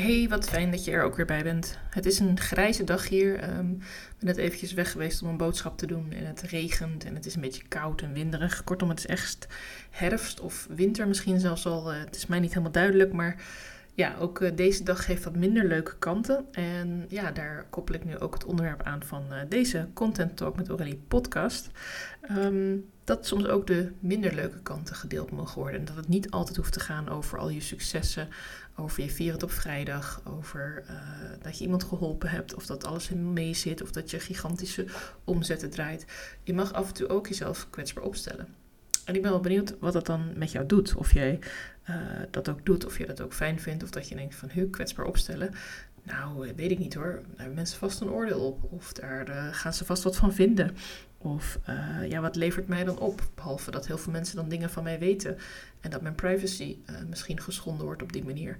Hey, wat fijn dat je er ook weer bij bent. Het is een grijze dag hier. Um, ik ben net eventjes weg geweest om een boodschap te doen. En het regent en het is een beetje koud en winderig. Kortom, het is echt herfst of winter misschien zelfs al. Uh, het is mij niet helemaal duidelijk, maar ja, ook uh, deze dag heeft wat minder leuke kanten. En ja, daar koppel ik nu ook het onderwerp aan van uh, deze Content Talk met Aurélie podcast. Um, dat soms ook de minder leuke kanten gedeeld mogen worden. En dat het niet altijd hoeft te gaan over al je successen, over je vierend op vrijdag, over uh, dat je iemand geholpen hebt, of dat alles in mee zit, of dat je gigantische omzetten draait. Je mag af en toe ook jezelf kwetsbaar opstellen. En ik ben wel benieuwd wat dat dan met jou doet. Of jij uh, dat ook doet, of je dat ook fijn vindt, of dat je denkt van, hu, kwetsbaar opstellen. Nou, weet ik niet hoor. Daar hebben mensen vast een oordeel op. Of daar uh, gaan ze vast wat van vinden. Of ja, wat levert mij dan op? Behalve dat heel veel mensen dan dingen van mij weten. En dat mijn privacy misschien geschonden wordt op die manier.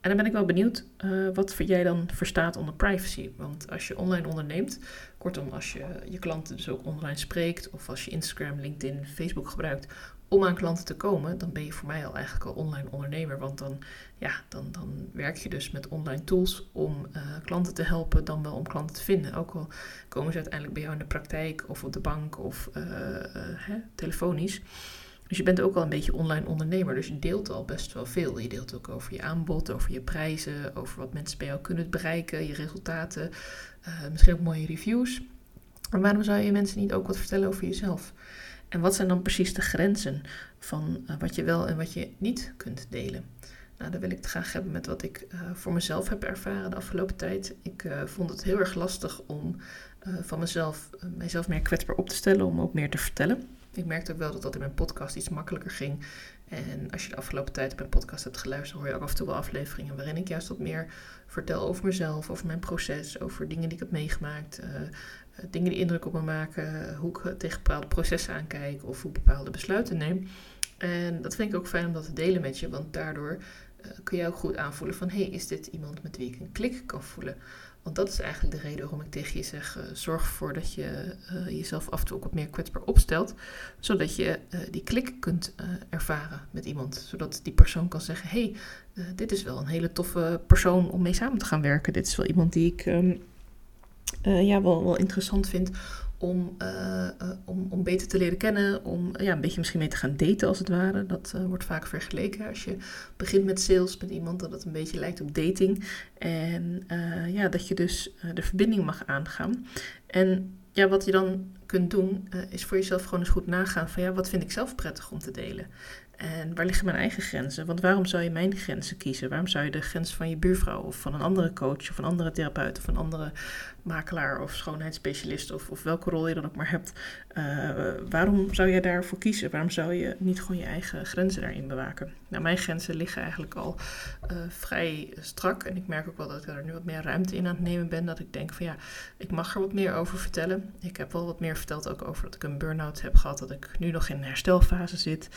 En dan ben ik wel benieuwd uh, wat jij dan verstaat onder privacy. Want als je online onderneemt, kortom als je je klanten dus ook online spreekt, of als je Instagram, LinkedIn, Facebook gebruikt om aan klanten te komen, dan ben je voor mij al eigenlijk al online ondernemer. Want dan, ja, dan, dan werk je dus met online tools om uh, klanten te helpen, dan wel om klanten te vinden. Ook al komen ze uiteindelijk bij jou in de praktijk of op de bank of hè, telefonisch. Dus je bent ook al een beetje online ondernemer. Dus je deelt al best wel veel. Je deelt ook over je aanbod, over je prijzen, over wat mensen bij jou kunnen bereiken, je resultaten, misschien ook mooie reviews. Maar waarom zou je mensen niet ook wat vertellen over jezelf? En wat zijn dan precies de grenzen van uh, wat je wel en wat je niet kunt delen? Nou, daar wil ik het graag hebben met wat ik uh, voor mezelf heb ervaren de afgelopen tijd. Ik vond het heel erg lastig om van mezelf, mijzelf meer kwetsbaar op te stellen, om ook meer te vertellen. Ik merkte ook wel dat dat in mijn podcast iets makkelijker ging. En als je de afgelopen tijd op mijn podcast hebt geluisterd, hoor je ook af en toe wel afleveringen waarin ik juist wat meer vertel over mezelf, over mijn proces, over dingen die ik heb meegemaakt, uh, dingen die indruk op me maken, hoe ik tegen bepaalde processen aankijk of hoe ik bepaalde besluiten neem. En dat vind ik ook fijn om dat te delen met je, want daardoor kun je ook goed aanvoelen van, hey, is dit iemand met wie ik een klik kan voelen? Want dat is eigenlijk de reden waarom ik tegen je zeg: uh, zorg ervoor dat je uh, jezelf af en toe ook wat meer kwetsbaar opstelt. Zodat je uh, die klik kunt ervaren met iemand. Zodat die persoon kan zeggen: hé, hey, dit is wel een hele toffe persoon om mee samen te gaan werken. Dit is wel iemand die ik um, ja, wel, wel interessant vind om, uh, uh, om, om beter te leren kennen, om ja, een beetje misschien mee te gaan daten als het ware. Dat uh, wordt vaak vergeleken als je begint met sales met iemand, dat het een beetje lijkt op dating. En ja, dat je dus de verbinding mag aangaan. En ja, wat je dan kunt doen, is voor jezelf gewoon eens goed nagaan van ja, wat vind ik zelf prettig om te delen. En waar liggen mijn eigen grenzen? Want waarom zou je mijn grenzen kiezen? Waarom zou je de grens van je buurvrouw of van een andere coach of een andere therapeut of een andere makelaar of schoonheidsspecialist of, of welke rol je dan ook maar hebt, uh, waarom zou je daarvoor kiezen? Waarom zou je niet gewoon je eigen grenzen daarin bewaken? Nou, mijn grenzen liggen eigenlijk al uh, vrij strak en ik merk ook wel dat ik er nu wat meer ruimte in aan het nemen ben. Dat ik denk van ja, ik mag er wat meer over vertellen. Ik heb wel wat meer verteld ook over dat ik een burn-out heb gehad, dat ik nu nog in een herstelfase zit.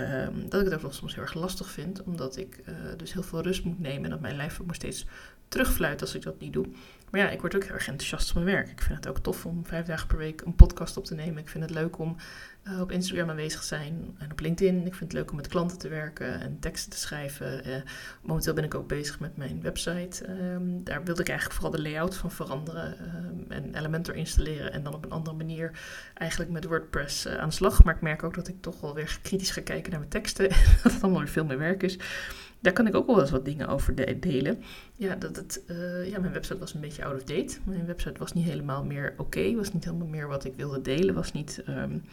Um, dat ik het ook soms heel erg lastig vind, omdat ik uh, dus heel veel rust moet nemen en dat mijn lijf ook nog steeds terugfluit als ik dat niet doe. Maar ja, ik word ook heel erg enthousiast van mijn werk. Ik vind het ook tof om vijf dagen per week een podcast op te nemen. Ik vind het leuk om uh, op Instagram aanwezig te zijn en op LinkedIn. Ik vind het leuk om met klanten te werken en teksten te schrijven. Uh, momenteel ben ik ook bezig met mijn website. Um, daar wilde ik eigenlijk vooral de layout van veranderen um, en Elementor installeren. En dan op een andere manier eigenlijk met WordPress uh, aan de slag. Maar ik merk ook dat ik toch wel weer kritisch ga kijken naar mijn teksten. dat het allemaal weer veel meer werk is. Daar kan ik ook wel eens wat dingen over de delen. Ja, dat het, uh, ja, mijn website was een beetje out of date. Mijn website was niet helemaal meer oké. Was niet helemaal meer wat ik wilde delen. Was niet, um,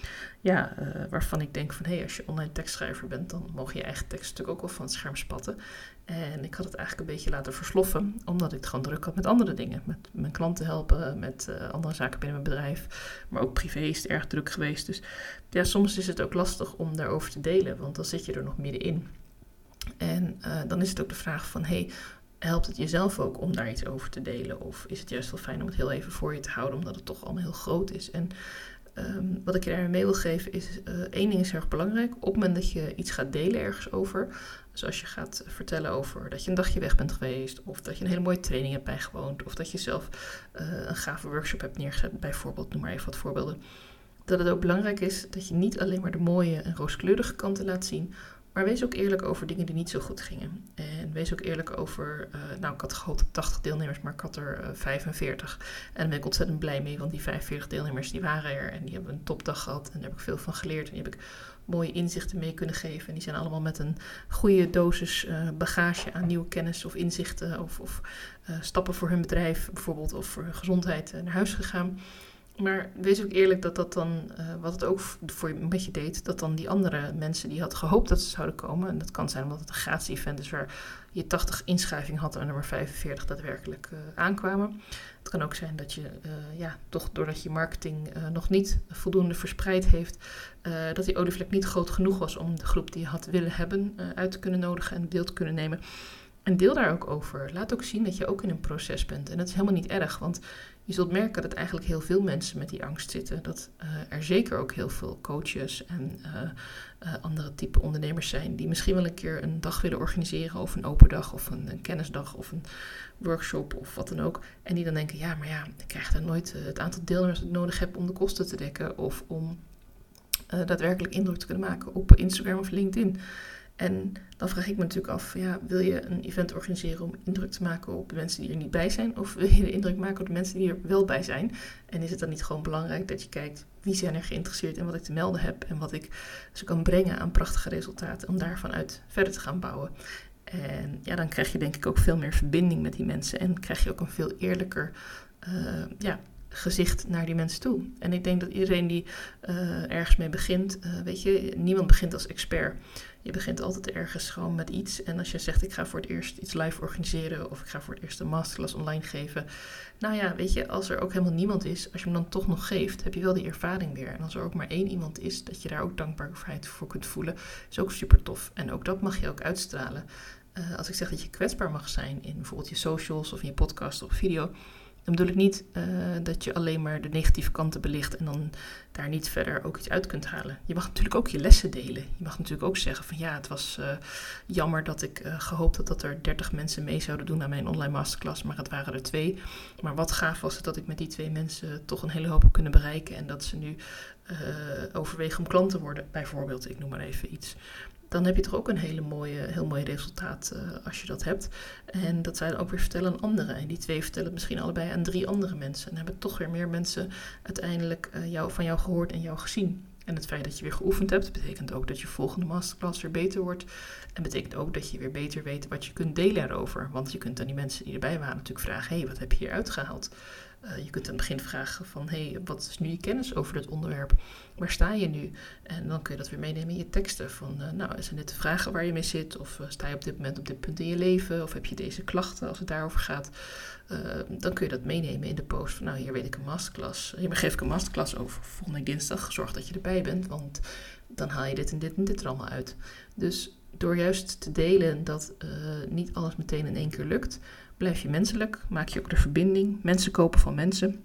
ja, uh, waarvan ik denk van... hé, hey, als je online tekstschrijver bent... dan mogen je eigen tekst natuurlijk ook wel van het scherm spatten. En ik had het eigenlijk een beetje laten versloffen... omdat ik het gewoon druk had met andere dingen. Met mijn klanten helpen, met uh, andere zaken binnen mijn bedrijf. Maar ook privé is het erg druk geweest. Dus ja, soms is het ook lastig om daarover te delen... want dan zit je er nog middenin. En uh, dan is het ook de vraag van, hey, helpt het jezelf ook om daar iets over te delen? Of is het juist wel fijn om het heel even voor je te houden, omdat het toch allemaal heel groot is? En um, wat ik je daarmee mee wil geven is, uh, één ding is erg belangrijk. Op het moment dat je iets gaat delen ergens over, dus als je gaat vertellen over dat je een dagje weg bent geweest, of dat je een hele mooie training hebt bijgewoond, of dat je zelf uh, een gave workshop hebt neergezet, bijvoorbeeld, noem maar even wat voorbeelden. Dat het ook belangrijk is dat je niet alleen maar de mooie en rooskleurige kanten laat zien, Maar wees ook eerlijk over dingen die niet zo goed gingen. En wees ook eerlijk over, uh, nou ik had gehoopt op 80 deelnemers, maar ik had er uh, 45. En daar ben ik ontzettend blij mee, want die 45 deelnemers die waren er en die hebben een topdag gehad. En daar heb ik veel van geleerd en die heb ik mooie inzichten mee kunnen geven. En die zijn allemaal met een goede dosis uh, bagage aan nieuwe kennis of inzichten of, of stappen voor hun bedrijf bijvoorbeeld of voor hun gezondheid naar huis gegaan. Maar wees ook eerlijk dat dat dan, uh, wat het ook voor je een beetje deed, dat dan die andere mensen die had gehoopt dat ze zouden komen, en dat kan zijn omdat het een gratis event is waar je 80 inschrijving had en er maar 45 daadwerkelijk uh, aankwamen. Het kan ook zijn dat je, uh, ja, toch doordat je marketing nog niet voldoende verspreid heeft, dat die olievlek niet groot genoeg was om de groep die je had willen hebben uit te kunnen nodigen en deel te kunnen nemen. En deel daar ook over. Laat ook zien dat je ook in een proces bent. En dat is helemaal niet erg, want je zult merken dat eigenlijk heel veel mensen met die angst zitten. Dat uh, er zeker ook heel veel coaches en uh, uh, andere type ondernemers zijn die misschien wel een keer een dag willen organiseren, of een open dag, of een, een, kennisdag, of een workshop, of wat dan ook. En die dan denken: ja, maar ja, ik krijg dan nooit het aantal deelnemers dat ik nodig heb om de kosten te dekken, of om daadwerkelijk indruk te kunnen maken op Instagram of LinkedIn. En dan vraag ik me natuurlijk af, ja, wil je een event organiseren om indruk te maken op de mensen die er niet bij zijn? Of wil je de indruk maken op de mensen die er wel bij zijn? En is het dan niet gewoon belangrijk dat je kijkt, wie zijn er geïnteresseerd in wat ik te melden heb? En wat ik ze kan brengen aan prachtige resultaten, om daarvan uit verder te gaan bouwen. En ja, dan krijg je denk ik ook veel meer verbinding met die mensen. En krijg je ook een veel eerlijker uh, ja, gezicht naar die mensen toe. En ik denk dat iedereen die uh, ergens mee begint, uh, weet je, niemand begint als expert. Je begint altijd ergens gewoon met iets. En als je zegt, ik ga voor het eerst iets live organiseren of ik ga voor het eerst een masterclass online geven. Nou ja, weet je, als er ook helemaal niemand is, als je hem dan toch nog geeft, heb je wel die ervaring weer. En als er ook maar één iemand is, dat je daar ook dankbaarheid voor kunt voelen, is ook super tof. En ook dat mag je ook uitstralen. Uh, als ik zeg dat je kwetsbaar mag zijn in bijvoorbeeld je socials of in je podcast of video dan bedoel ik niet uh, dat je alleen maar de negatieve kanten belicht en dan daar niet verder ook iets uit kunt halen. Je mag natuurlijk ook je lessen delen. Je mag natuurlijk ook zeggen van ja, het was uh, jammer dat ik uh, gehoopt had dat er 30 mensen mee zouden doen aan mijn online masterclass, maar het waren er twee. Maar wat gaaf was het dat ik met die twee mensen toch een hele hoop heb kunnen bereiken en dat ze nu overwegen om klant te worden, bijvoorbeeld. Ik noem maar even iets dan heb je toch ook een hele mooie, heel mooi resultaat uh, als je dat hebt. En dat zij dan ook weer vertellen aan anderen. En die twee vertellen het misschien allebei aan drie andere mensen. En hebben toch weer meer mensen uiteindelijk uh, jou, van jou gehoord en jou gezien. En het feit dat je weer geoefend hebt, betekent ook dat je volgende masterclass weer beter wordt. En betekent ook dat je weer beter weet wat je kunt delen erover. Want je kunt aan die mensen die erbij waren natuurlijk vragen: hé, hey, wat heb je hier uitgehaald? Uh, je kunt aan het begin vragen van, hey, wat is nu je kennis over dit onderwerp? Waar sta je nu? En dan kun je dat weer meenemen in je teksten. Van, uh, nou, zijn dit de vragen waar je mee zit? Of uh, sta je op dit moment op dit punt in je leven? Of heb je deze klachten als het daarover gaat? dan kun je dat meenemen in de post van, nou, hier weet ik een masterclass. Hier geef ik een masterclass over volgende dinsdag. Zorg dat je erbij bent, want dan haal je dit en dit en dit er allemaal uit. Dus door juist te delen dat niet alles meteen in één keer lukt Blijf je menselijk, maak je ook de verbinding. Mensen kopen van mensen.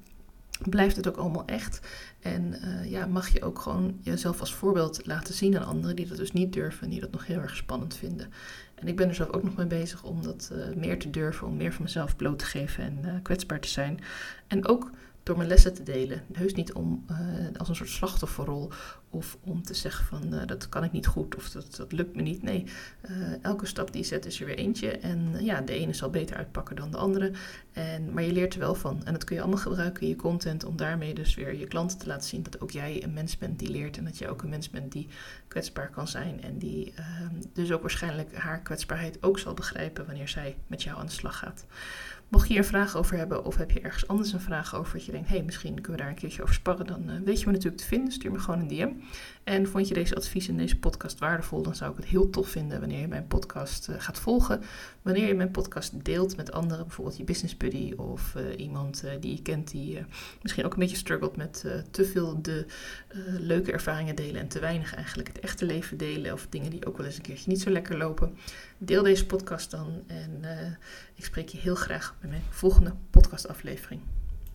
Blijft het ook allemaal echt. En uh, ja, mag je ook gewoon jezelf als voorbeeld laten zien aan anderen die dat dus niet durven en die dat nog heel erg spannend vinden. En ik ben er zelf ook nog mee bezig om dat uh, meer te durven, om meer van mezelf bloot te geven en uh, kwetsbaar te zijn. En ook door mijn lessen te delen. Heus niet om uh, als een soort slachtofferrol of om te zeggen van uh, dat kan ik niet goed of dat, dat lukt me niet. Nee, uh, elke stap die je zet is er weer eentje. En ja, de ene zal beter uitpakken dan de andere. En, maar je leert er wel van. En dat kun je allemaal gebruiken in je content om daarmee dus weer je klanten te laten zien dat ook jij een mens bent die leert. En dat je ook een mens bent die kwetsbaar kan zijn. En die ehm, dus ook waarschijnlijk haar kwetsbaarheid ook zal begrijpen wanneer zij met jou aan de slag gaat. Mocht je hier vraag over hebben of heb je ergens anders een vraag over dat je denkt, hé, hey, misschien kunnen we daar een keertje over sparren, dan uh, weet je me natuurlijk te vinden. Stuur me gewoon een DM. En vond je deze advies en deze podcast waardevol, dan zou ik het heel tof vinden wanneer je mijn podcast uh, gaat volgen. Wanneer je mijn podcast deelt met anderen, bijvoorbeeld je business buddy of uh, iemand die je kent die misschien ook een beetje struggelt met te veel de leuke ervaringen delen en te weinig eigenlijk het echte leven delen of dingen die ook wel eens een keertje niet zo lekker lopen. Deel deze podcast dan en ik spreek je heel graag bij mijn volgende podcastaflevering.